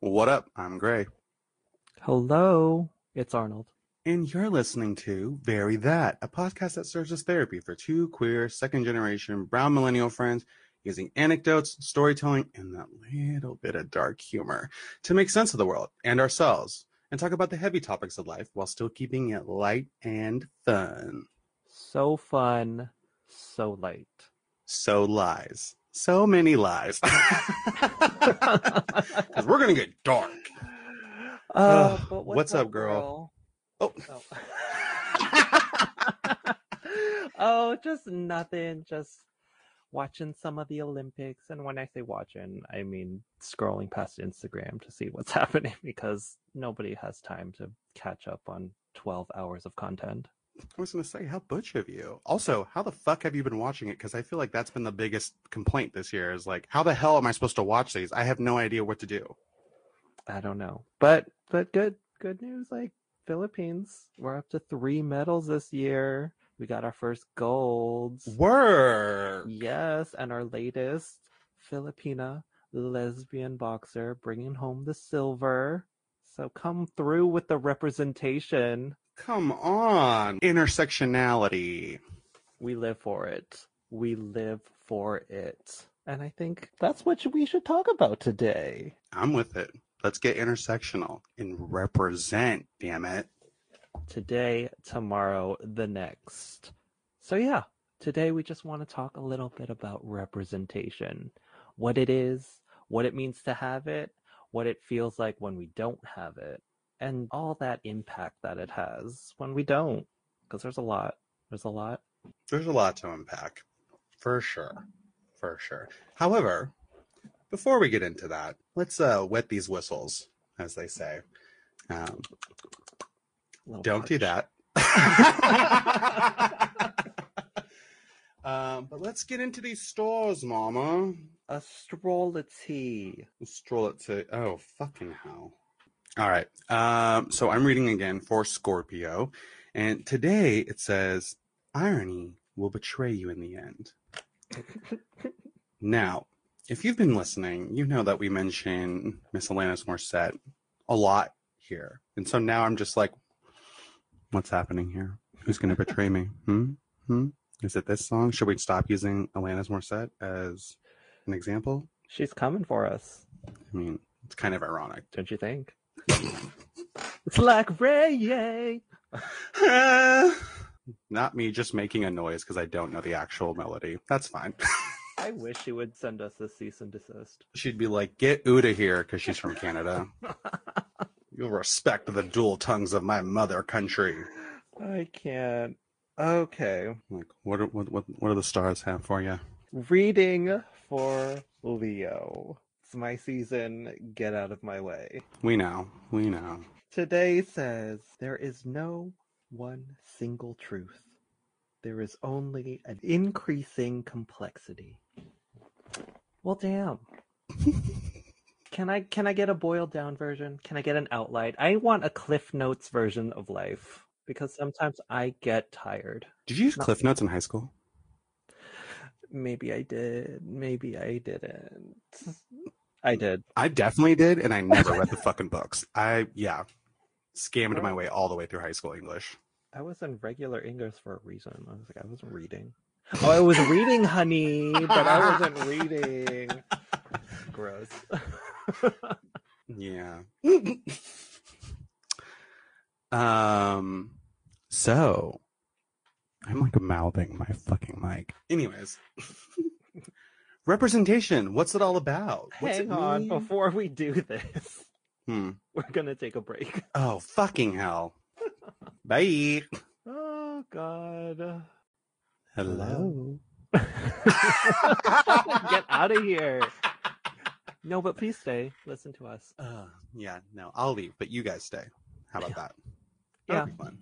What up? I'm Grey. Hello, it's Arnold. And you're listening to Very That, a podcast that serves as therapy for two queer, second generation, brown millennial friends using anecdotes, storytelling, and that little bit of dark humor to make sense of the world and ourselves and talk about the heavy topics of life while still keeping it light and fun. So fun, so light. So lies. So many lies. Because we're going to get dark. Uh, but what's up, girl? Oh, Oh. oh, just nothing. Just watching some of the Olympics. And when I say watching, I mean scrolling past Instagram to see what's happening because nobody has time to catch up on 12 hours of content. I was going to say, how butch of you. Also, how the fuck have you been watching it? Because I feel like that's been the biggest complaint this year is like, how the hell am I supposed to watch these? I have no idea what to do. I don't know. But but good good news like Philippines, we're up to 3 medals this year. We got our first golds. Were Yes, and our latest Filipina lesbian boxer bringing home the silver. So come through with the representation. Come on. Intersectionality. We live for it. We live for it. And I think that's what we should talk about today. I'm with it. Let's get intersectional and represent, damn it. Today, tomorrow, the next. So, yeah, today we just want to talk a little bit about representation what it is, what it means to have it, what it feels like when we don't have it, and all that impact that it has when we don't. Because there's a lot. There's a lot. There's a lot to unpack. For sure. For sure. However, before we get into that, let's uh, wet these whistles, as they say. Um, don't do that. um, but let's get into these stores, Mama. Astrology. Let's stroll it to. Oh, fucking hell. All right. Um, so I'm reading again for Scorpio. And today it says, irony will betray you in the end. Now, if you've been listening, you know that we mention Miss Alanis Morissette a lot here. And so now I'm just like, what's happening here? Who's going to betray me? Hmm? Hmm? Is it this song? Should we stop using Alanis Morissette as an example? She's coming for us, I mean, it's kind of ironic. don't you think? It's like Ray. Not me just making a noise because I don't know the actual melody. That's fine. I wish she would send us a cease and desist. She'd be like, get Uda here because she's from Canada. You'll respect the dual tongues of my mother country. I can't. Okay. Like, what, are, what, what, what do the stars have for you? Reading for Leo. It's my season. Get out of my way. We know. We know. Today says there is no one single truth. There is only an increasing complexity. Well, damn. can I can I get a boiled down version? Can I get an outline? I want a Cliff Notes version of life because sometimes I get tired. Did you use No. Cliff Notes in high school? Maybe I did. Maybe I didn't. I did. I definitely did, and I never read the fucking books. I, yeah, scammed my way all the way through high school English. I was in regular English for a reason. I was like, I wasn't reading. Oh, I was reading, honey, but I wasn't reading. Gross. Yeah. um. So, I'm like mouthing my fucking mic. Anyways, representation. What's it all about? What's Hang it on, mean? before we do this, Hmm. we're gonna take a break. Oh fucking hell! Bye. Oh God. Hello. Get out of here. No, but please stay. Listen to us. Uh, yeah. No, I'll leave, but you guys stay. How about that? Yeah. That'll be fun.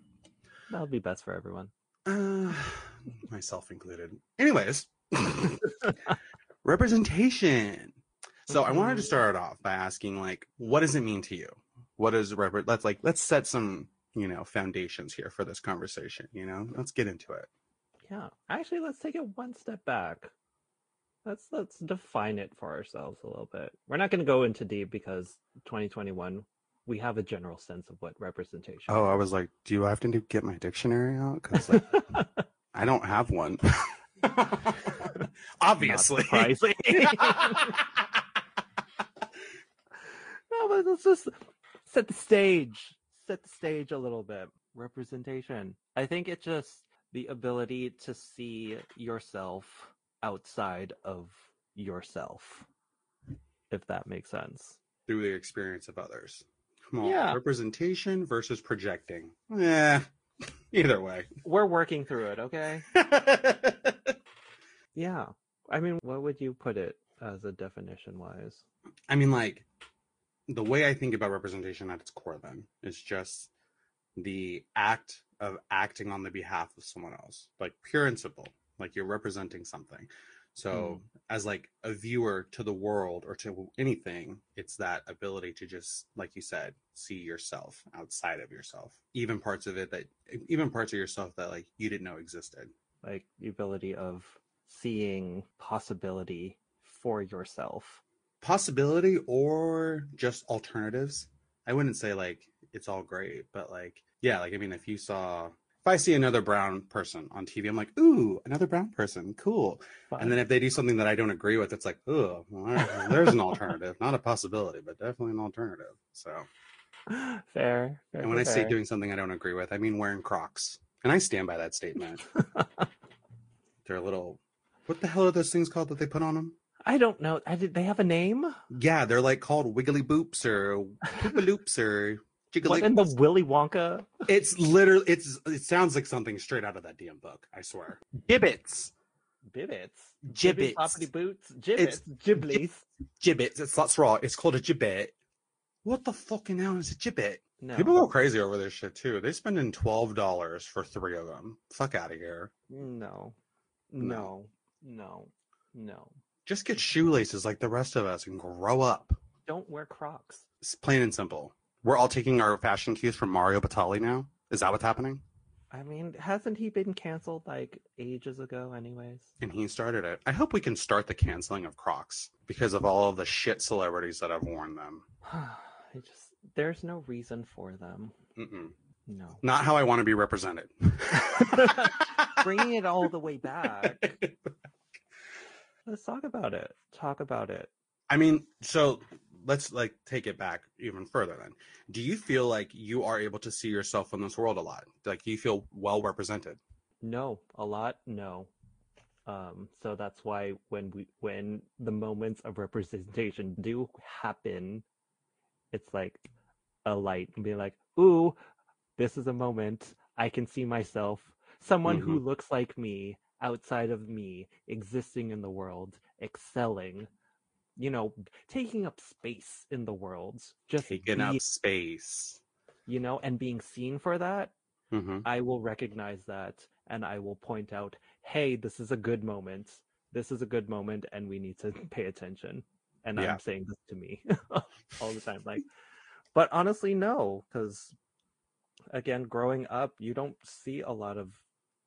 That'll be best for everyone. Uh, myself included. Anyways, representation. So I wanted to Mhm. start off by asking, like, what does it mean to you? What is rep- let's like let's set some you know foundations here for this conversation. You know, let's get into it. Yeah. Actually, let's take it one step back. Let's let's define it for ourselves a little bit. We're not going to go into deep because 2021, we have a general sense of what representation. Oh, I was like, do I have to get my dictionary out? Because like, I don't have one. Obviously. Not surprising. no, but let's just set the stage. Set the stage a little bit. Representation. I think it's just the ability to see yourself outside of yourself, if that makes sense. Through the experience of others. Come on. Yeah. Representation versus projecting. Yeah. Either way. We're working through it, okay? Yeah. I mean, what would you put it as a definition wise? I mean, like, the way I think about representation at its core, then, is just the act of acting on the behalf of someone else, like pure and simple, like you're representing something. So, mm. as like a viewer to the world or to anything, it's that ability to just, like you said, see yourself outside of yourself, even parts of it that, even parts of yourself that like you didn't know existed. Like the ability of seeing possibility for yourself. possibility or just alternatives. I wouldn't say like it's all great, but like yeah, like I mean, if you saw if I see another brown person on TV, I'm like, ooh, another brown person, cool. And then if they do something that I don't agree with, it's like, oh, well, all right, well, there's an alternative, not a possibility, but definitely an alternative. So, fair, fair. and when I say doing something I don't agree with, I mean wearing Crocs, and I stand by that statement. They're a little. What the hell are those things called that they put on them? I don't know. I did they have a name? Yeah, they're like called wiggly boops or poopaloops or What in the jiggly. Willy Wonka It's literally it's it sounds like something straight out of that damn book. I swear. Gibbets, Bibbits? Gibbets. Poppity boots? Gibbets? Giblies? gibbets. It's that's raw. It's called a gibbet. What the fucking hell is a gibbet? No. People go crazy over this shit too. They spending twelve dollars for three of them. Fuck out of here. No. No. No. No. No. Just get shoelaces like the rest of us and grow up. Don't wear Crocs. It's plain and simple. We're all taking our fashion cues from Mario Batali now. Is that what's happening? I mean, hasn't he been canceled like ages ago, anyways? And he started it. I hope we can start the canceling of Crocs because of all of the shit celebrities that have worn them. I just there's no reason for them. Mm-mm. No. Not how I want to be represented. Bringing it all the way back. Let's talk about it. Talk about it. I mean, so let's like take it back even further then. Do you feel like you are able to see yourself in this world a lot? Like do you feel well represented? No, a lot. No. Um, so that's why when we when the moments of representation do happen, it's like a light and be like, "Ooh, this is a moment I can see myself, someone who looks like me, outside of me, existing in the world, excelling." You know, taking up space in the world, just Taking be- up space. you know, and being seen for that. hmm I will recognize that and I will point out, hey, this is a good moment. This is a good moment and we need to pay attention. And Yeah. I'm saying this to me all the time. Like, but honestly, no, because again, growing up, you don't see a lot of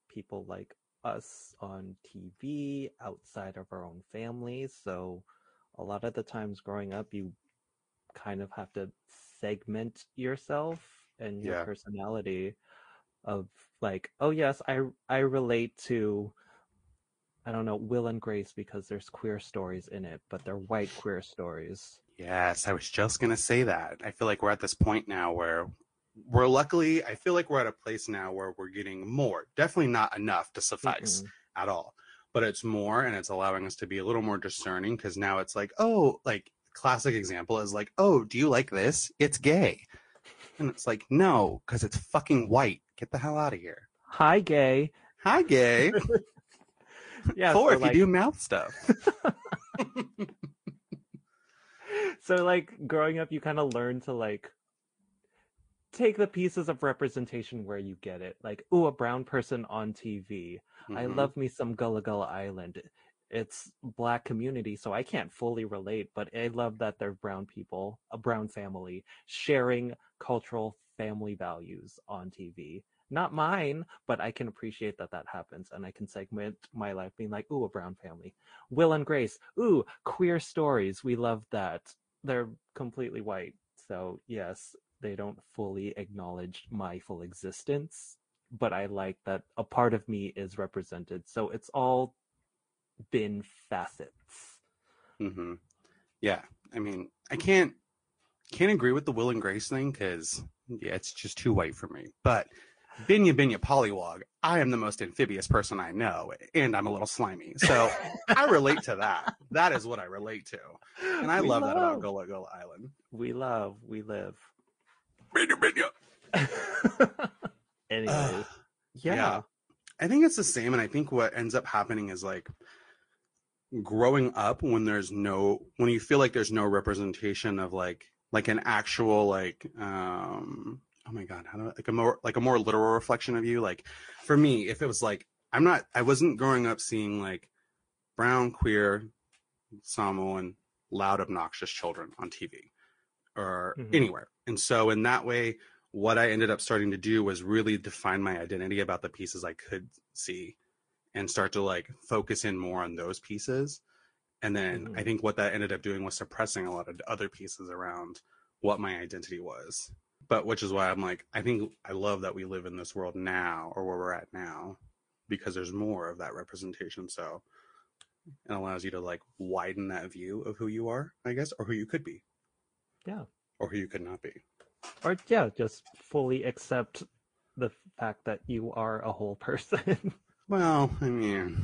people like us on TV outside of our own families. So a lot of the times growing up, you kind of have to segment yourself and your Yeah. personality of like, oh yes, I I relate to I don't know, Will and Grace because there's queer stories in it, but they're white queer stories. Yes, I was just gonna say that. I feel like we're at this point now where we're luckily. I feel like we're at a place now where we're getting more. Definitely not enough to suffice Mm-mm. at all, but it's more, and it's allowing us to be a little more discerning because now it's like, oh, like classic example is like, oh, do you like this? It's gay, and it's like, no, because it's fucking white. Get the hell out of here. Hi, gay. Hi, gay. Yeah, or so, if like- you do mouth stuff. so like growing up you kind of learn to like take the pieces of representation where you get it like ooh a brown person on tv i Mhm. love me some gullah gullah island. It's black community so i can't fully relate but i love that they're brown people a brown family sharing cultural family values on tv not mine but i can appreciate that that happens and i can segment my life being like ooh a brown family. Will and grace ooh queer stories we love that. They're completely white So, yes, they don't fully acknowledge my full existence, but I like that a part of me is represented. So, it's all been facets. hmm Yeah, I mean, I can't can't agree with the Will and Grace thing because yeah, it's just too white for me. But Binyah Binyah Polliwog, I am the most amphibious person I know, and I'm a little slimy, so I relate to that. That is what I relate to, and I We love, that about love. Gullah Gullah Island. We love, we live. Binya Binya. Anyways, Ugh. yeah. yeah. I think it's the same, and I think what ends up happening is like growing up when there's no when you feel like there's no representation of like like an actual like um oh my god how do I, like a more like a more literal reflection of you like for me if it was like I'm not I wasn't growing up seeing like brown queer Samoan loud obnoxious children on TV or Mhm. anywhere and so in that way what I ended up starting to do was really define my identity about the pieces I could see and start to like focus in more on those pieces. And then I Mhm. think what that ended up doing was suppressing a lot of other pieces around what my identity was. But which is why I'm like, I think I love that we live in this world now or where we're at now because there's more of that representation. So it allows you to like widen that view of who you are, I guess, or who you could be. Yeah. Or who you could not be. Or yeah, just fully accept the fact that you are a whole person. Well, I mean,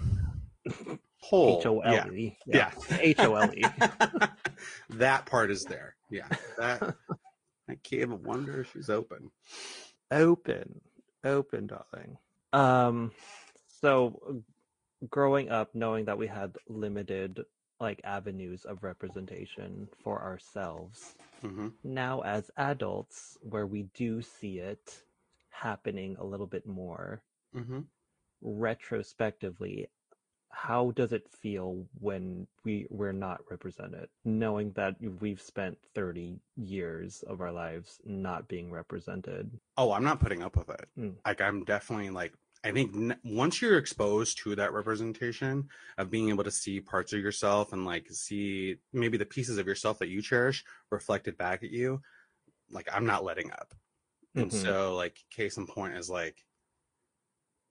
whole. H O. L E. Yeah. H O L E. that part is there. Yeah. That that cave of wonder, if she's open. Open. Open, darling. Um so growing up knowing that we had limited like avenues of representation for ourselves. Hmm now as adults where we do see it happening a little bit more hmm retrospectively how does it feel when we we're not represented? Knowing that we've spent 30 years of our lives not being represented. Oh, I'm not putting up with it. Mm. Like, I'm definitely like, I think n- once you're exposed to that representation of being able to see parts of yourself and like see maybe the pieces of yourself that you cherish reflected back at you, like, I'm not letting up. And Mhm. so, like, case in point is like,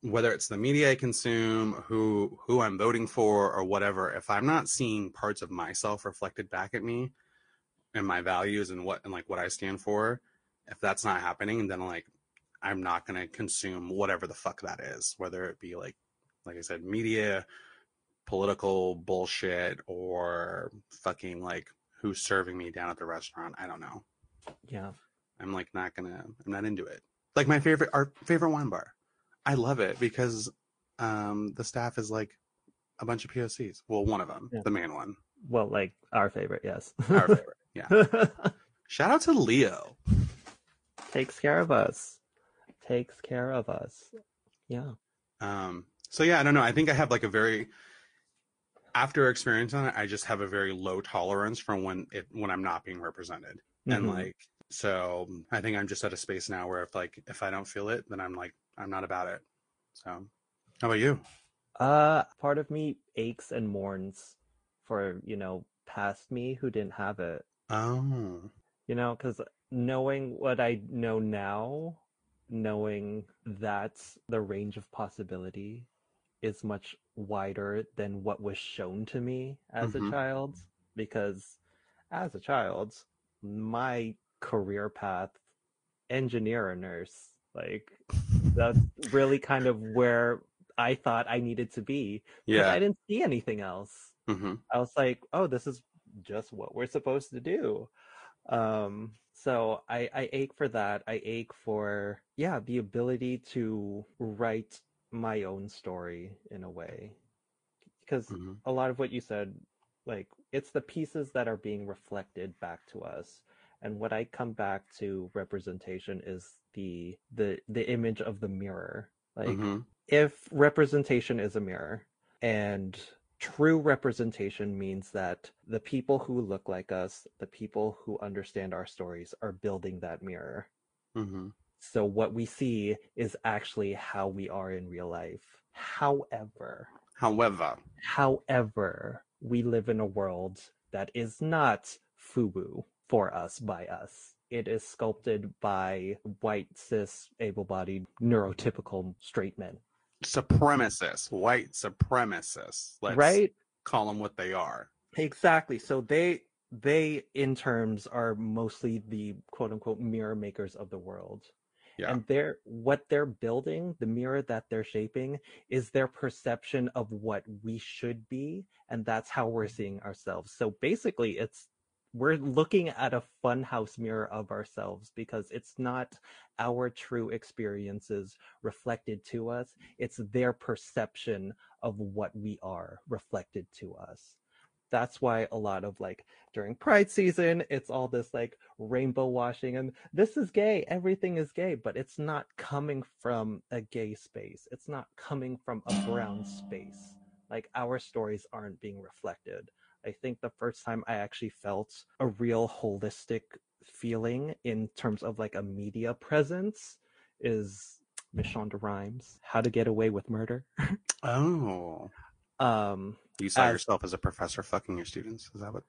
whether it's the media I consume, who who I'm voting for, or whatever, if I'm not seeing parts of myself reflected back at me and my values and what and like what I stand for, if that's not happening, and then like I'm not gonna consume whatever the fuck that is, whether it be like like I said, media, political bullshit, or fucking like who's serving me down at the restaurant. I don't know. yeah I'm like not gonna I'm not into it. Like my favorite our favorite wine bar. I love it because um the staff is like a bunch of POCs. Well, one of them, Yeah. the main one. well like our favorite yes Our favorite. Yeah. Shout out to Leo. takes care of us takes care of us yeah Um so yeah, I don't know. I think I have like a very after experience on it, I just have a very low tolerance for when it when I'm not being represented. And Mhm. like so I think I'm just at a space now where if like if I don't feel it, then I'm like I'm not about it. So how about you? Uh, part of me aches and mourns for, you know, past me who didn't have it. Oh. You know, because knowing what I know now, knowing that the range of possibility is much wider than what was shown to me as Mhm. a child. Because as a child, my career path, engineer or nurse, like that's really kind of where I thought I needed to be. Yeah. I didn't see anything else. hmm I was like, oh, this is just what we're supposed to do. Um, so I, I ache for that. I ache for, yeah, the ability to write my own story in a way. Because hmm a lot of what you said, like, it's the pieces that are being reflected back to us. And what I come back to representation is the the the image of the mirror. Like hmm if representation is a mirror and true representation means that the people who look like us, the people who understand our stories are building that mirror. hmm So what we see is actually how we are in real life. However, However, however, we live in a world that is not FUBU for us by us. it is sculpted by white, cis, able bodied, neurotypical straight men. Supremacists, white supremacists. Let's right? call them what they are. Exactly. So they they in terms are mostly the quote unquote mirror makers of the world. Yeah. And they're what they're building, the mirror that they're shaping, is their perception of what we should be, and that's how we're mm-hmm. seeing ourselves. So basically it's we're looking at a funhouse mirror of ourselves because it's not our true experiences reflected to us. It's their perception of what we are reflected to us. That's why a lot of like during pride season it's all this like rainbow washing and this is gay everything is gay but it's not coming from a gay space. It's not coming from a brown space. Like our stories aren't being reflected I think the first time I actually felt a real holistic feeling in terms of like a media presence is Miss Shonda Rhimes, How to Get Away with Murder. Oh. um You saw As- yourself as a professor fucking your students. Is that what?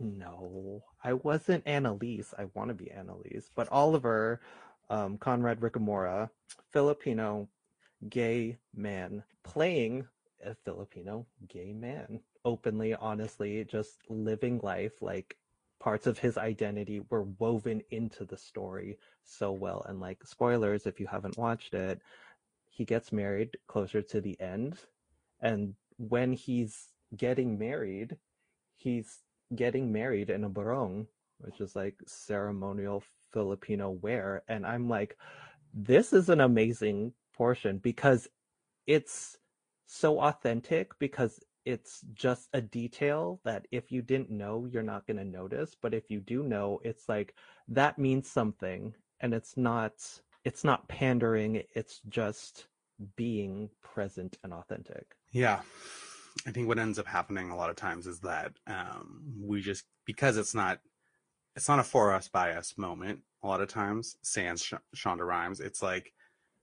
no, I wasn't Annalise. I want to be Annalise, but Oliver, um, Conrad Ricamora, Filipino gay man playing a Filipino gay man, openly, honestly, just living life like parts of his identity were woven into the story so well. And like spoilers, if you haven't watched it, he gets married closer to the end. And when he's getting married, he's getting married in a barong, which is like ceremonial Filipino wear. And I'm like, this is an amazing portion because it's so authentic because it's just a detail that if you didn't know, you're not going to notice. But if you do know, it's like that means something and it's not it's not pandering it's just being present and authentic Yeah. I think what ends up happening a lot of times is that um, we just because it's not it's not a for us by us moment. A lot of times, sans Sh- Shonda Rhimes, it's like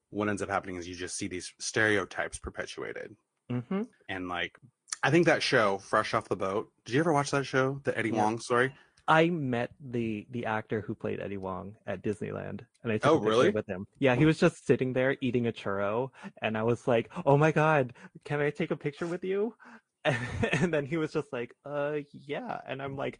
what ends up happening is you just see these stereotypes perpetuated, hmm and like I think that show, Fresh Off the Boat. Did you ever watch that show, the Eddie Yeah. Huang story? i met the the actor who played eddie huang at disneyland and i took Oh, a picture really? with him yeah he was just sitting there eating a churro and i was like oh my god can i take a picture with you and, then he was just like uh yeah and i'm like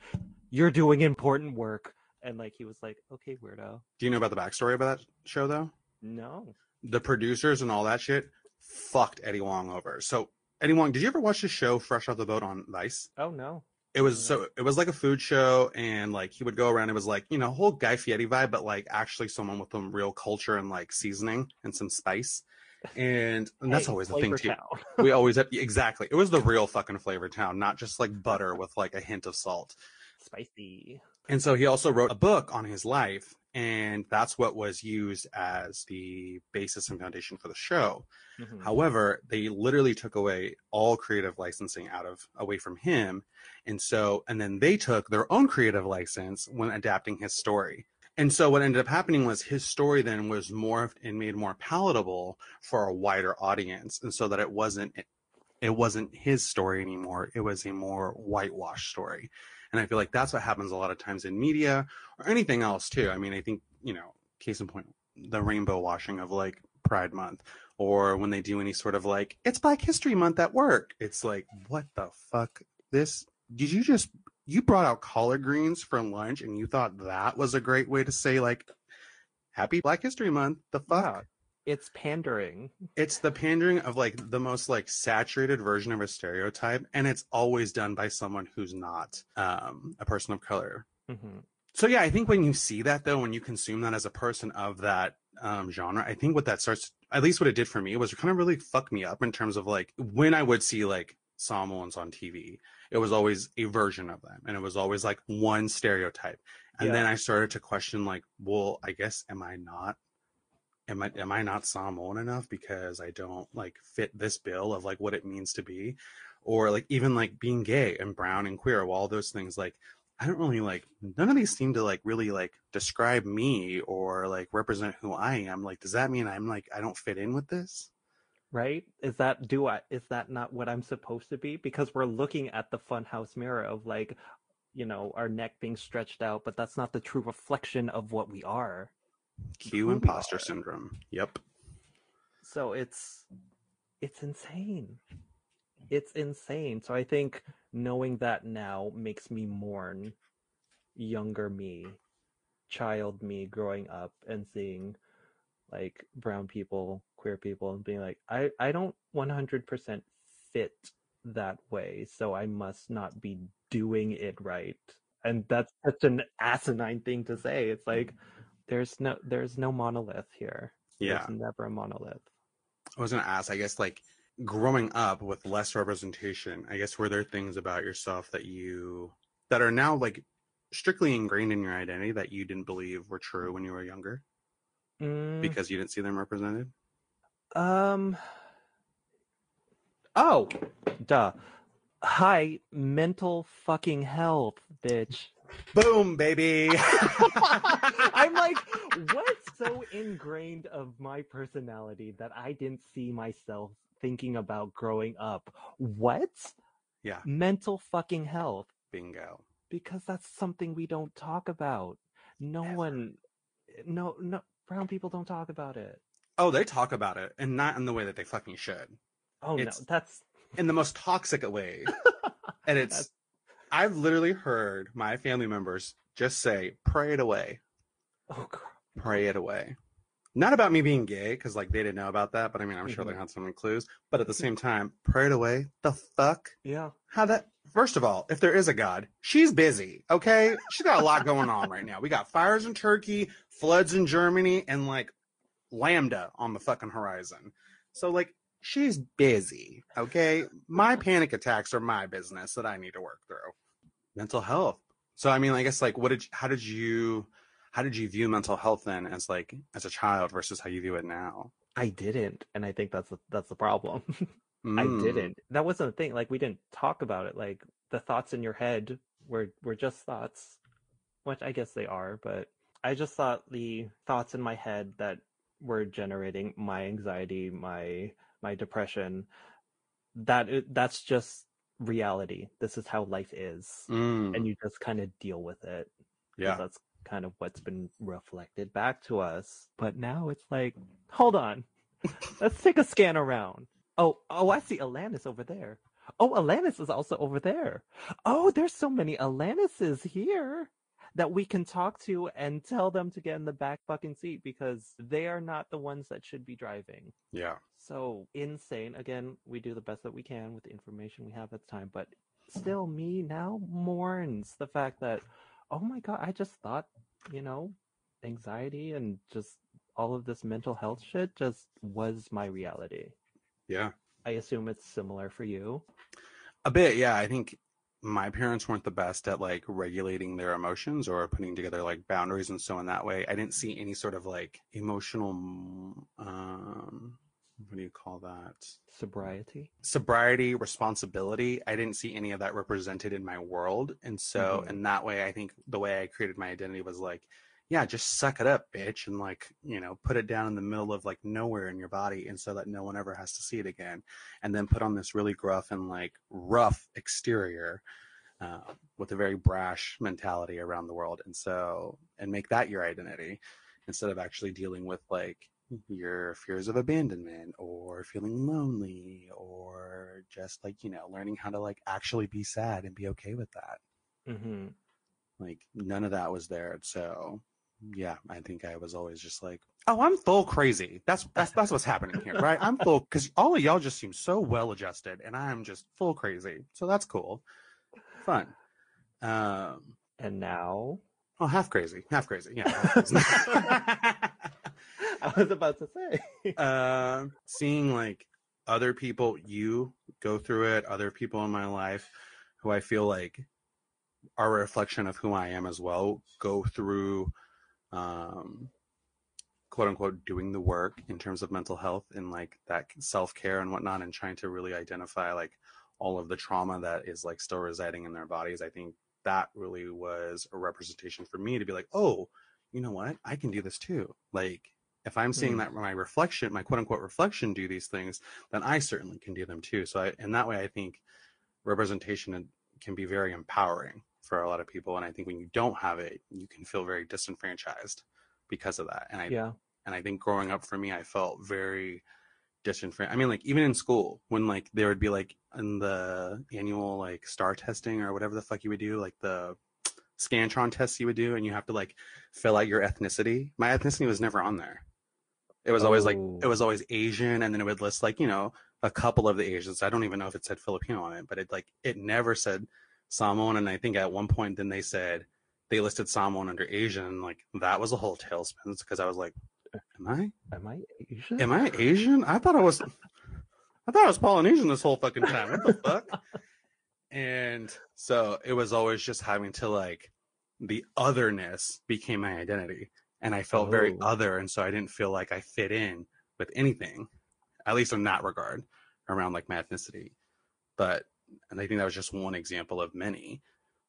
you're doing important work and like he was like okay weirdo Do you know about the backstory about that show though? no the producers and all that shit fucked Eddie Huang over. So Huang, did you ever watch the show Fresh Off the Boat on Vice? oh no It was so it was like a food show, and like he would go around. It was like you know whole Guy Fieri vibe, but like actually someone with some real culture and like seasoning and some spice. And, and that's Hey, always the thing Flavor too. Town. We always have exactly. It was the real fucking flavor town, not just like butter with like a hint of salt. spicy And so he also wrote a book on his life, and that's what was used as the basis and foundation for the show. Mhm. However, they literally took away all creative licensing out of away from him. And so and then they took their own creative license when adapting his story. And so what ended up happening was his story then was morphed and made more palatable for a wider audience. And so that it wasn't it wasn't his story anymore. It was a more whitewashed story. And I feel like that's what happens a lot of times in media or anything else too. I mean, I think, you know, case in point, the rainbow washing of like Pride Month or when they do any sort of like, it's Black History Month at work. It's like, what the fuck? This, did you just, you brought out collard greens for lunch and you thought that was a great way to say like, happy Black History Month? The fuck? It's pandering. It's the pandering of like the most like saturated version of a stereotype and it's always done by someone who's not um a person of color. Hmm so yeah i think when you see that though when you consume that as a person of that um genre i think what that starts at least what it did for me was kind of really fuck me up in terms of like when i would see like Samoans on tv it was always a version of them and it was always like one stereotype. And Yeah. then i started to question like well i guess am i not am I am I not Samoan enough because I don't like fit this bill of like what it means to be, or like even like being gay and brown and queer, all those things like I don't really like none of these seem to like really like describe me or like represent who I am. Like, does that mean I'm like I don't fit in with this? right is that do i is that not what i'm supposed to be because we're looking at the funhouse mirror of like you know, our neck being stretched out, but that's not the true reflection of what we are. Q imposter syndrome. Yep. So it's it's insane. It's insane. So I think knowing that now makes me mourn younger me, child me growing up and seeing like brown people, queer people and being like I I don't 100% fit that way, so I must not be doing it right. And that's such an asinine thing to say. It's like there's no there's no monolith here. Yeah. There's never a monolith. I was gonna ask, I guess like growing up with less representation, I guess were there things about yourself that you that are now like strictly ingrained in your identity that you didn't believe were true when you were younger Mm, because you didn't see them represented? um. Oh, duh. Hi, mental fucking health, bitch. Boom, baby. I'm like, what's so ingrained of my personality that I didn't see myself thinking about growing up? What? yeah, Mental fucking health. bingo. Because that's something we don't talk about. No Ever. one, no, no, brown people don't talk about it. Oh, they talk about it, and not in the way that they fucking should. Oh It's- no, that's in the most toxic way. and it's I've literally heard my family members just say, "Pray it away, oh god. pray it away." Not about me being gay, because like they didn't know about that, but I mean, I'm sure they Mhm. had some clues. But at the same time, pray it away. The fuck? Yeah. How that? First of all, if there is a God, she's busy. Okay, she's got a lot going on right now. We got fires in Turkey, floods in Germany, and like Lambda on the fucking horizon. So like she's busy. Okay, my panic attacks are my business that I need to work through. Mental health. So I mean, I guess like, what did? How did you? How did you view mental health then, as like as a child versus how you view it now? I didn't, and I think that's the, that's the problem. I Mm, didn't. That wasn't a thing. Like we didn't talk about it. Like the thoughts in your head were were just thoughts, which I guess they are. But I just thought the thoughts in my head that were generating my anxiety, my my depression. That that's just reality. This is how life is, mm, and you just kind of deal with it yeah. that's kind of what's been reflected back to us. But now it's like, hold on, let's take a scan around. Oh, oh, I see Alanis over there. Oh, Alanis is also over there. Oh, there's so many Alanises here that we can talk to and tell them to get in the back fucking seat because they are not the ones that should be driving. Yeah. So insane. Again, we do the best that we can with the information we have at the time, but still, me now mourns the fact that, oh my god, I just thought, you know, anxiety and just all of this mental health shit just was my reality. Yeah. I assume it's similar for you. A bit, yeah. I think my parents weren't the best at like regulating their emotions or putting together like boundaries, and so in that way, I didn't see any sort of like emotional, um, what do you call that? Sobriety. Sobriety, responsibility. I didn't see any of that represented in my world, and so Mhm. in that way, I think the way I created my identity was like, yeah, just suck it up, bitch, and like you know, put it down in the middle of like nowhere in your body, and so that no one ever has to see it again and then put on this really gruff and like rough exterior uh, with a very brash mentality around the world and so and make that your identity instead of actually dealing with like your fears of abandonment or feeling lonely or just like you know learning how to like actually be sad and be okay with that Mm-hmm. like none of that was there so yeah i think i was always just like oh i'm full crazy. That's that's that's what's happening here right? I'm full because all of y'all just seem so well adjusted and i'm just full crazy. So that's cool. Fun. Um And now, oh half crazy half crazy. Yeah half crazy. I was about to say. uh, seeing like other people you go through it other people in my life who i feel like are a reflection of who i am as well go through um quote unquote doing the work in terms of mental health and like that self-care and whatnot and trying to really identify like all of the trauma that is like still residing in their bodies i think that really was a representation for me to be like oh you know what? I can do this too. Like if i'm seeing Hmm. that my reflection my quote unquote reflection do these things then i certainly can do them too. So I, in that way i think representation can be very empowering for a lot of people. And I think when you don't have it, you can feel very disenfranchised because of that. And I Yeah. and I think growing up for me, I felt very disenfranchised. I mean, like even in school, when like there would be like in the annual like star testing or whatever the fuck you would do, like the Scantron tests you would do, and you have to like fill out your ethnicity. My ethnicity was never on there. It was always like Oh. it was oh. always Asian, and then it would list like you know a couple of the Asians. I don't even know if it said Filipino on it, but it like it never said Samoan. And I think at one point then they said they listed Samoan under Asian, and like that was a whole tailspin because I was like, am I Am I Asian? am I Asian? I thought I was I thought I was Polynesian this whole fucking time. What the fuck? And so it was always just having to like the otherness became my identity. And I felt very Oh. other. And so I didn't feel like I fit in with anything, at least in that regard, around like my ethnicity. But and I think that was just one example of many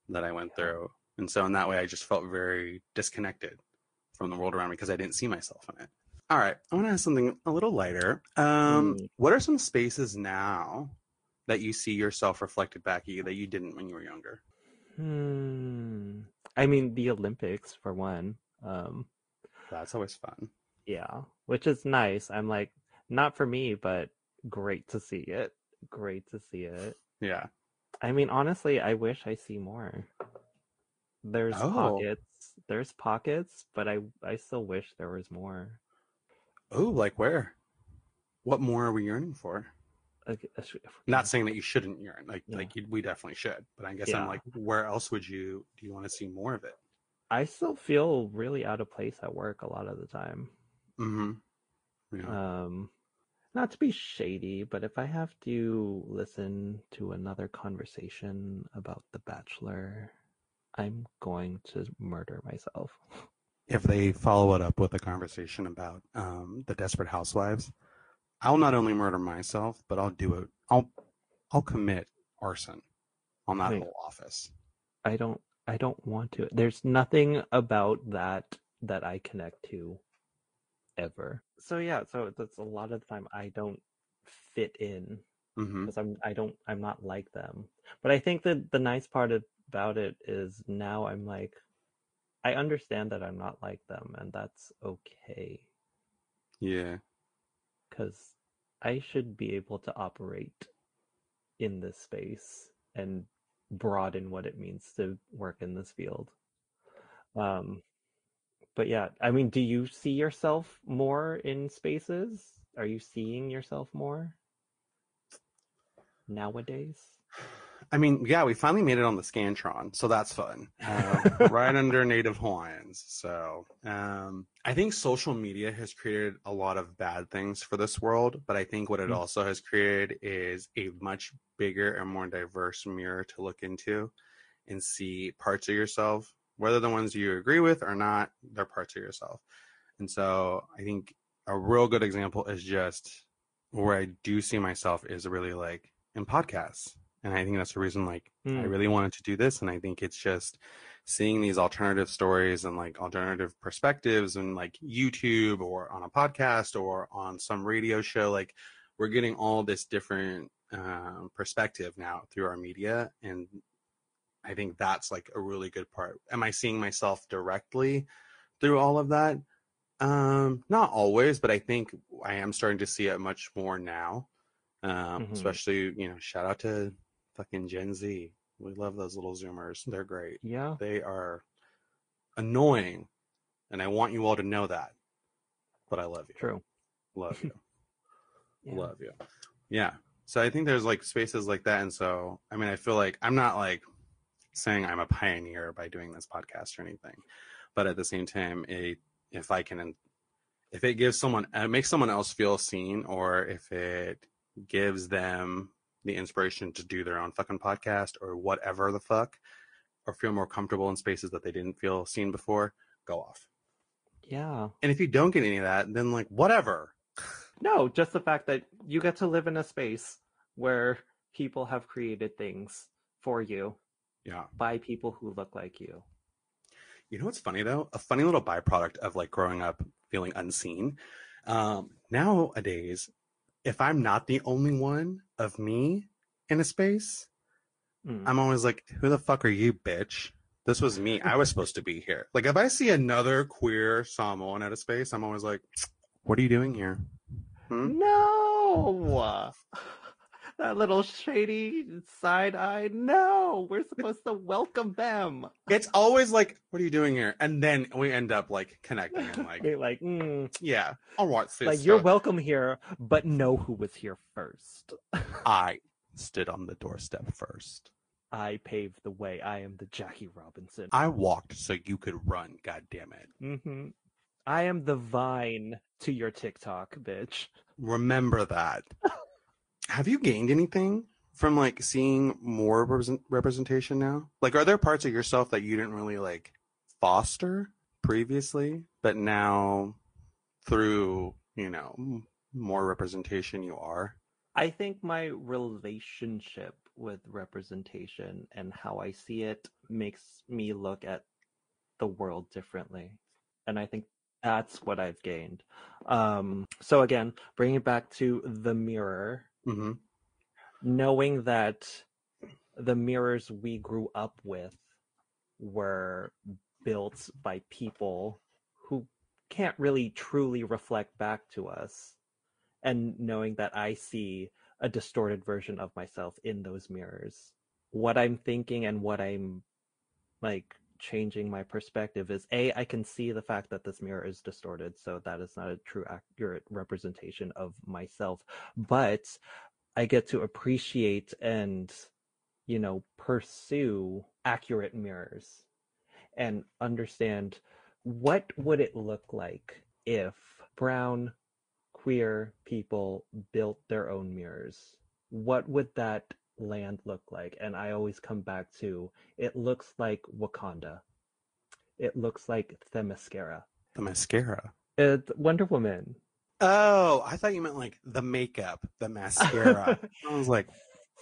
that I went through. And so in that way I just felt very disconnected from the world around me because I didn't see myself in it. All right, I want to ask something a little lighter. Um, Mm. What are some spaces now that you see yourself reflected back at you that you didn't when you were younger? Hmm. I mean, the Olympics for one. Um, That's always fun. yeah, which is nice. I'm like, not for me, but great to see it. Great to see it. Yeah. I mean, honestly, I wish I see more. There's Oh. pockets. There's pockets, but I I still wish there was more. Oh, like where? What more are we yearning for? We're Not saying that you shouldn't yearn, like Yeah. like you, we definitely should. But I guess I'm like, where else would you do you want to see more of it? I still feel really out of place at work a lot of the time. Mm-hmm. Yeah. Um, not to be shady, but if I have to listen to another conversation about The Bachelor, I'm going to murder myself. if they follow it up with a conversation about um, the Desperate Housewives, I'll not only murder myself, but I'll do it. I'll I'll commit arson on that Wait. whole office. I don't I don't want to. There's nothing about that that I connect to ever. So yeah, so that's a lot of the time I don't fit in because I'm I don't I'm not like them. But I think that the nice part about it is now I'm like I understand that I'm not like them and that's okay Yeah. cuz I should be able to operate in this space and broaden what it means to work in this field. Um but yeah, I mean, do you see yourself more in spaces? Are you seeing yourself more nowadays? I mean, yeah, we finally made it on the Scantron, so that's fun. Uh, right under Native Hawaiians. So um, I think social media has created a lot of bad things for this world, but I think what it Mm. also has created is a much bigger and more diverse mirror to look into and see parts of yourself, whether the ones you agree with or not, they're parts of yourself. And so I think a real good example is just where I do see myself is really like in podcasts. And I think that's the reason like I Hmm. really wanted to do this. And I think it's just seeing these alternative stories and like alternative perspectives and like YouTube or on a podcast or on some radio show. Like we're getting all this different um, perspective now through our media. And I think that's like a really good part. Am I seeing myself directly through all of that? Um, not always, but I think I am starting to see it much more now. Um, Mhm. especially, you know, shout out to fucking Gen Z. We love those little Zoomers. They're great. Yeah. They are annoying, and I want you all to know that. But I love you. True. Love you. Yeah. Love you. Yeah. So I think there's like spaces like that. And so, I mean, I feel like I'm not like saying I'm a pioneer by doing this podcast or anything, but at the same time, it, if I can, if it gives someone, it makes someone else feel seen, or if it gives them the inspiration to do their own fucking podcast or whatever the fuck, or feel more comfortable in spaces that they didn't feel seen before, go off. Yeah. And if you don't get any of that, then like whatever. No, just the fact that you get to live in a space where people have created things for you Yeah. by people who look like you. You know what's funny though? A funny little byproduct of like growing up feeling unseen. Um, nowadays, if I'm not the only one of me in a space, Mm. I'm always like, who the fuck are you, bitch? This was me. I was supposed to be here. Like, if I see another queer Samoan at a space, I'm always like, what are you doing here? Hmm? No! That little shady side eye. No! We're supposed to welcome them. It's always like, what are you doing here? And then we end up like connecting and like, We're like, mm, yeah, all right, sis. like you're welcome here, but know who was here first. I stood on the doorstep first. I paved the way. I am the Jackie Robinson. I walked so you could run. God damn it. hmm I am the vine to your TikTok, bitch. Remember that. Have you gained anything from like seeing more represent- representation now? Like, are there parts of yourself that you didn't really like foster previously, but now through, you know, more representation you are? I think my relationship with representation and how I see it makes me look at the world differently. And I think that's what I've gained. Um, so again, bringing it back to the mirror, Mm-hmm. knowing that the mirrors we grew up with were built by people who can't really truly reflect back to us and knowing that I see a distorted version of myself in those mirrors what I'm thinking and what I'm like changing my perspective is a I can see the fact that this mirror is distorted so that is not a true accurate representation of myself but I get to appreciate and you know pursue accurate mirrors and understand what would it look like if brown queer people built their own mirrors? What would that land look like and i always come back to it looks like wakanda it looks like themyscira The mascara. it's wonder woman Oh, I thought you meant like the makeup, the mascara. I was like,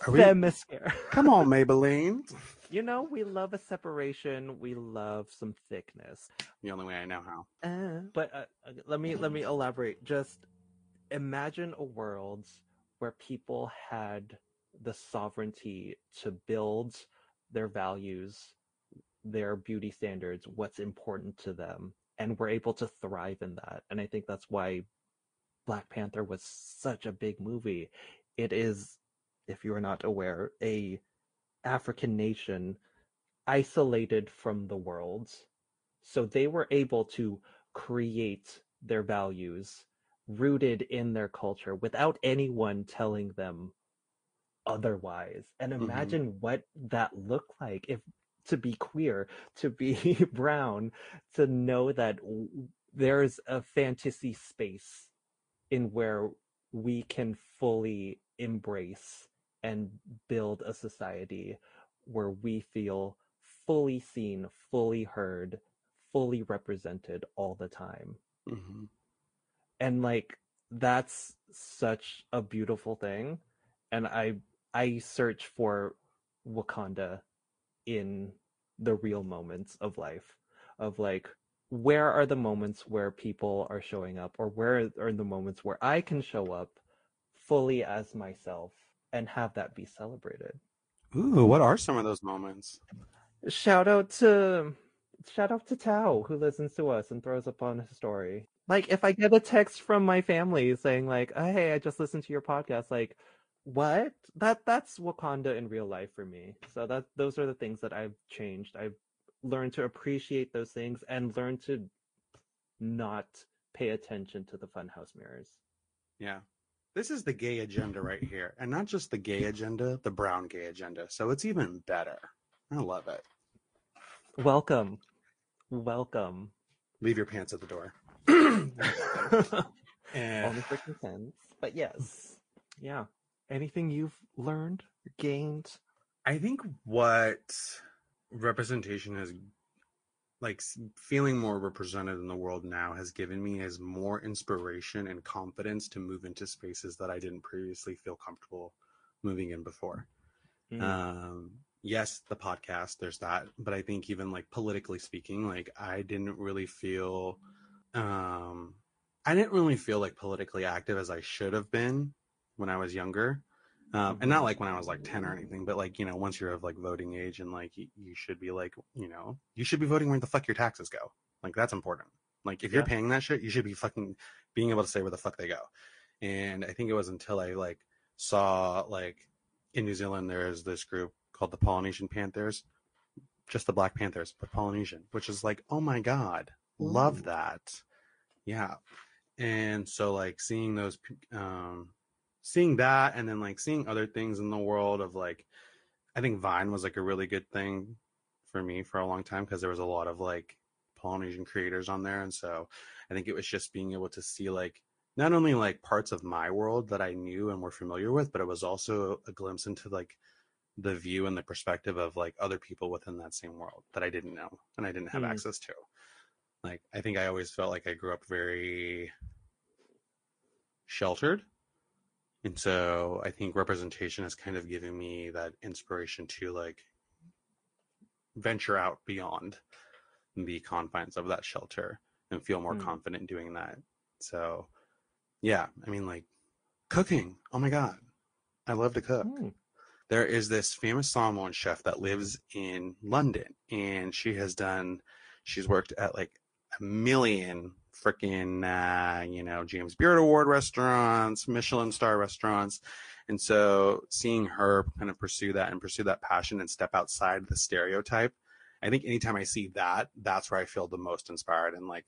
are we? themyscira Come on, Maybelline. you know we love a separation we love some thickness The only way I know how. Uh, but uh, uh, let me let me elaborate. Just imagine a world where people had the sovereignty to build their values, their beauty standards, what's important to them, and were able to thrive in that. And I think that's why Black Panther was such a big movie. It is, if you are not aware, a African nation isolated from the world. So they were able to create their values rooted in their culture without anyone telling them otherwise. And Mhm. imagine what that looked like if to be queer, to be brown, to know that w- there's a fantasy space in where we can fully embrace and build a society where we feel fully seen, fully heard, fully represented all the time. hmm And like that's such a beautiful thing and I I search for Wakanda in the real moments of life of like where are the moments where people are showing up or where are the moments where I can show up fully as myself and have that be celebrated. Ooh, what are some of those moments? Shout out to shout out to Tao who listens to us and throws up on his story. Like if I get a text from my family saying like, oh, "Hey, I just listened to your podcast," like, what? That that's Wakanda in real life for me. So that those are the things that I've changed. I've learned to appreciate those things and learn to not pay attention to the funhouse mirrors. Yeah. This is the gay agenda right here. And not just the gay agenda, the brown gay agenda. So it's even better. I love it. Welcome, welcome. Leave your pants at the door. Eh, Only for consent. But yes. Yeah. Anything you've learned, gained? I think what representation has like feeling more represented in the world now has given me is more inspiration and confidence to move into spaces that I didn't previously feel comfortable moving in before. Mm. um yes the podcast there's that but i think even like politically speaking like i didn't really feel um i didn't really feel like politically active as i should have been when i was younger Um, and not like when I was like 10 or anything, but like, you know, once you're of like voting age and like you, you should be like, you know, you should be voting where the fuck your taxes go. Like that's important. Like if you're paying that shit, you should be fucking being able to say where the fuck they go. And I think it was until I like saw like in New Zealand there's this group called the Polynesian Panthers, just the Black Panthers, but Polynesian, which is like, oh my god, love Ooh. that. Yeah. And so like seeing those um seeing that and then like seeing other things in the world of like I think Vine was like a really good thing for me for a long time because there was a lot of like Polynesian creators on there and so I think it was just being able to see like not only like parts of my world that I knew and were familiar with but it was also a glimpse into like the view and the perspective of like other people within that same world that I didn't know and I didn't have Mm. access to. Like I think I always felt like I grew up very sheltered. And so I think representation has kind of given me that inspiration to like venture out beyond the confines of that shelter and feel more Hmm. confident doing that. So yeah, I mean like cooking. Oh my god. I love to cook Mm. there is this famous Samoan chef that lives in London, and she has done, she's worked at like a million freaking, uh, you know, James Beard Award restaurants, Michelin star restaurants. And so seeing her kind of pursue that and pursue that passion and step outside the stereotype, I think anytime I see that, that's where I feel the most inspired and like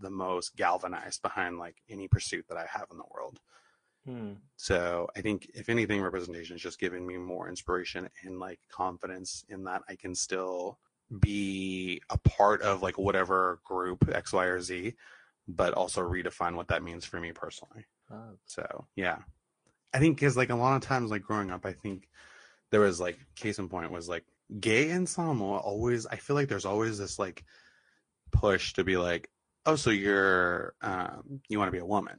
the most galvanized behind like any pursuit that I have in the world. Hmm. So I think if anything, representation is just giving me more inspiration and like confidence in that I can still be a part of like whatever group X, Y, or Z, but also redefine what that means for me personally. Ah, So yeah, I think because like a lot of times like growing up, I think there was like case in point was like gay and Samoa always. I feel like there's always this like push to be like, oh, so you're um, you want to be a woman,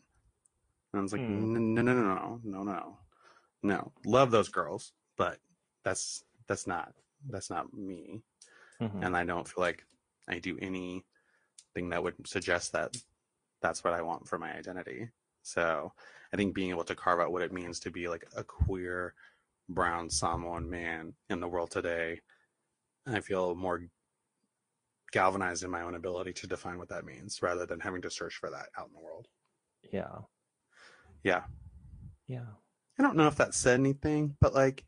and I was like, Hmm. no, no, no, no, no, no, no. Love those girls, but that's that's not that's not me mhm. and I don't feel like I do anything that would suggest that that's what I want for my identity. So I think being able to carve out what it means to be like a queer brown Samoan man in the world today, I feel more galvanized in my own ability to define what that means rather than having to search for that out in the world. Yeah. Yeah. Yeah. I don't know if that said anything, but like,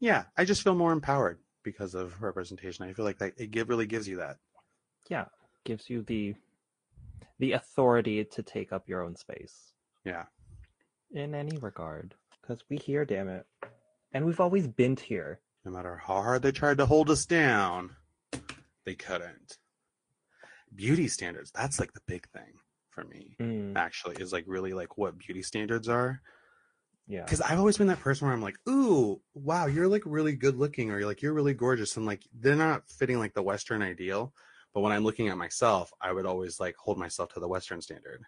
yeah, I just feel more empowered because of representation. I feel like that it give, really gives you that. Yeah. Gives you the the authority to take up your own space Yeah. in any regard. Because we here, damn it. And we've always been here. No matter how hard they tried to hold us down, they couldn't. Beauty standards, that's like the big thing for me, Mm, actually, is like really like what beauty standards are. Yeah. Because I've always been that person where I'm like, ooh, wow, you're like really good looking, or you're like, you're really gorgeous. And like, they're not fitting like the Western ideal. But when I'm looking at myself, I would always like hold myself to the Western standard.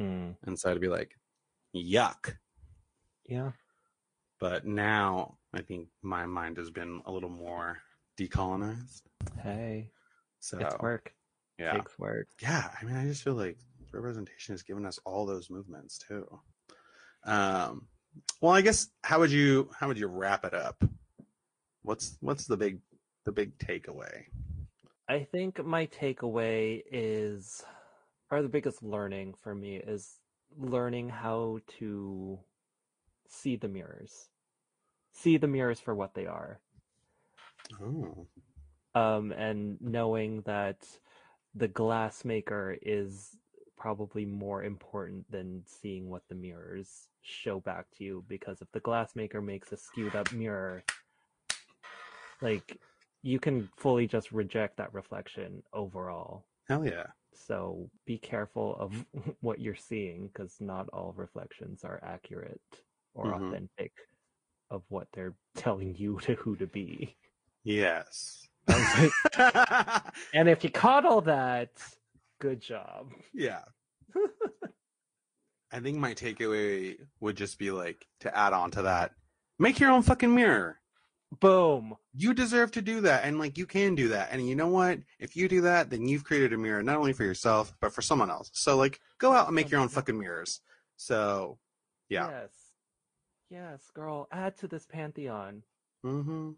Mm, And so I'd be like, yuck. yeah. But now I think my mind has been a little more decolonized. Hey. So It's work. yeah. Takes work. yeah i mean i just feel like representation has given us all those movements too um well i guess how would you how would you wrap it up? What's what's the big the big takeaway? I think my takeaway is, or the biggest learning for me is learning how to see the mirrors, see the mirrors for what they are, oh um, and knowing that the glass maker is probably more important than seeing what the mirrors show back to you. Because if the glass maker makes a skewed up mirror, like you can fully just reject that reflection overall. hell yeah So be careful of what you're seeing because not all reflections are accurate or Mhm. authentic of what they're telling you to who to be. yes And if you caught all that, good job. yeah i think my takeaway would just be like to add on to that make your own fucking mirror Boom. you deserve to do that and like you can do that and you know what if you do that then you've created a mirror not only for yourself but for someone else so like go out and make your own fucking mirrors so yeah Yes. Yes, girl, add to this pantheon. Mm-hmm.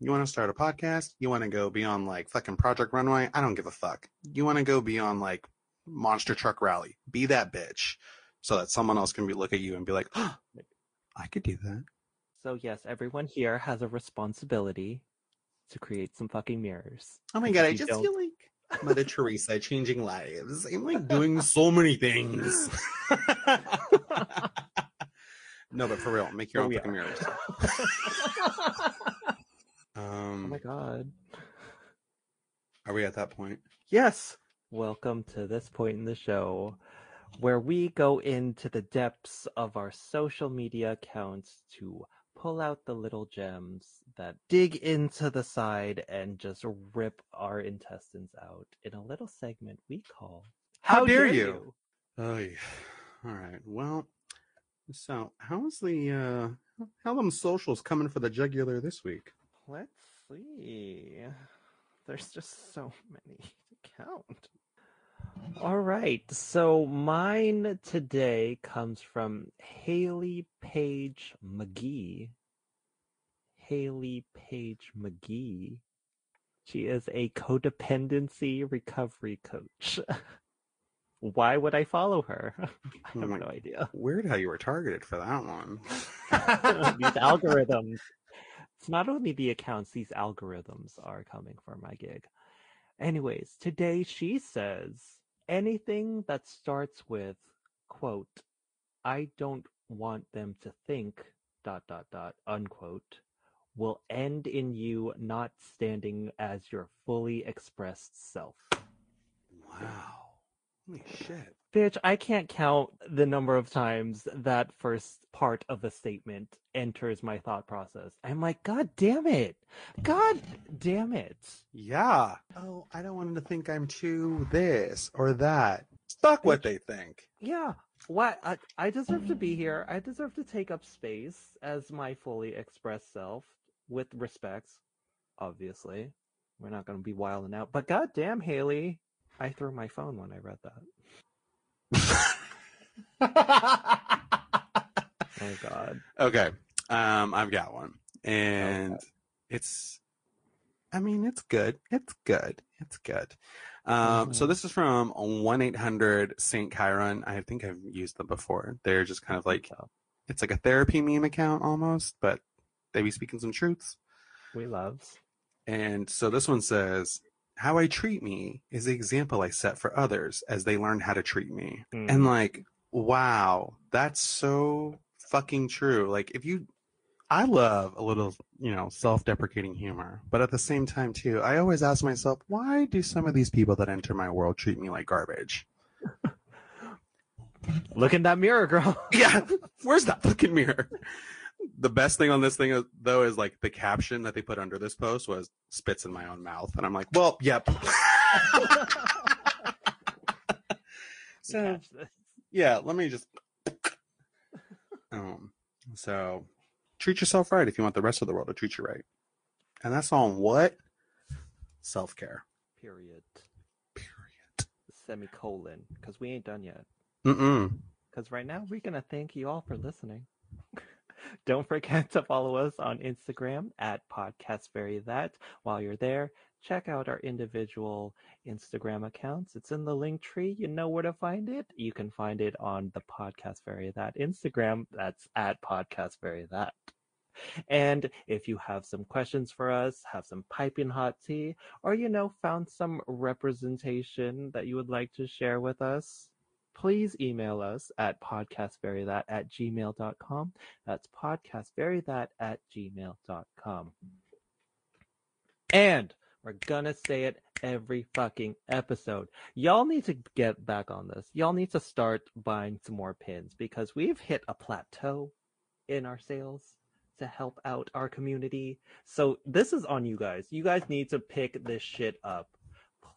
You want to start a podcast? You want to go beyond like fucking Project Runway? I don't give a fuck. You want to go beyond like Monster Truck Rally? Be that bitch, so that someone else can be look at you and be like, oh, I could do that. So yes, everyone here has a responsibility to create some fucking mirrors. Oh my god, I just don't- feel like Mother Teresa changing lives. I'm like doing so many things. no, but for real, make your But own fucking mirrors. oh Um, my god. are we at that point? Yes. Welcome to this point in the show where we go into the depths of our social media accounts to pull out the little gems that dig into the side and just rip our intestines out in a little segment we call How dare you? Oh yeah. All right. Well, so how's the uh how them socials coming for the jugular this week? Let's see. There's just so many to count. All right. So mine today comes from Hailey Paige Magee. Hailey Paige Magee. She is a codependency recovery coach. Why would I follow her? I Oh have my- no idea. Weird how you were targeted for that one. these algorithms. It's not only the accounts, these algorithms are coming for my gig. Anyways, today she says anything that starts with, quote, I don't want them to think, dot, dot, dot, unquote, will end in you not standing as your fully expressed self. Wow. Holy shit. Bitch, I can't count the number of times that first part of the statement enters my thought process. I'm like, God damn it. God damn it. Yeah. Oh, I don't want them to think I'm too this or that. Fuck what they think. Yeah. What I, I deserve to be here. I deserve to take up space as my fully expressed self with respects, obviously. We're not gonna be wilding out. But god damn Hailey. I threw my phone when I read that. Oh god. okay. Um, I've got one. And it's I mean, it's good. It's good. It's good. Um, so Mhm. this is from one eight hundred Saint Chiron. I think I've used them before. They're just kind of like So, it's like a therapy meme account almost, but they be speaking some truths. we loves. And so this one says, How I treat me is the example I set for others as they learn how to treat me. Mm. And like, wow, that's so fucking true. Like, if you, I love a little, you know, self deprecating humor, but at the same time, too, I always ask myself, why do some of these people that enter my world treat me like garbage? Look in that mirror, girl. Yeah, where's that fucking mirror? The best thing on this thing, though, is like the caption that they put under this post was "spits in my own mouth," and I'm like, "Well, yep." so yeah, let me just. Um, so treat yourself right if you want the rest of the world to treat you right, and that's on what self care. Period. Period. Semicolon. Because we ain't done yet. Mm-mm. Because right now we're gonna thank you all for listening. Don't forget to follow us on Instagram at podcastverythat. While you're there, check out our individual Instagram accounts. It's in the link tree. You know where to find it. You can find it on the Podcast Very That Instagram. That's at Podcast Very That. And if you have some questions for us, have some piping hot tea, or you know, found some representation that you would like to share with us, please email us at podcastverythat at gmail.com. That's podcastverythat at gmail.com. And we're gonna say it every fucking episode. Y'all need to get back on this. Y'all need to start buying some more pins because we've hit a plateau in our sales to help out our community. So this is on you guys. You guys need to pick this shit up.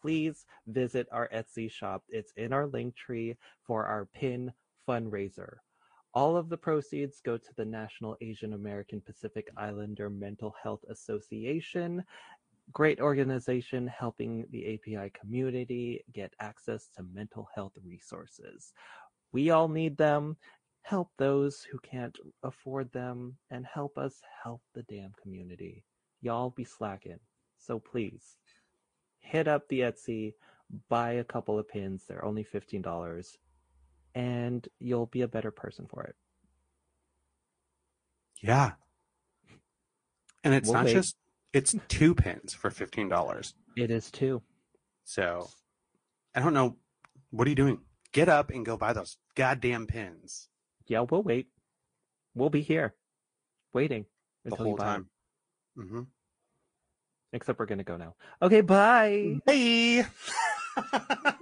Please visit our Etsy shop. It's in our link tree for our pin fundraiser. All of the proceeds go to the National Asian American Pacific Islander Mental Health Association. Great organization helping the API community get access to mental health resources. We all need them. help those who can't afford them and help us help the damn community. Y'all be slacking. So please hit up the Etsy, buy a couple of pins. They're only $15 and you'll be a better person for it. Yeah. And it's We'll not wait. just it's two pins for fifteen dollars. It is two. So I don't know. What are you doing? Get up and go buy those goddamn pins Yeah, we'll wait. We'll be here waiting the whole time. them. Except we're going to go now. Okay, bye. Bye.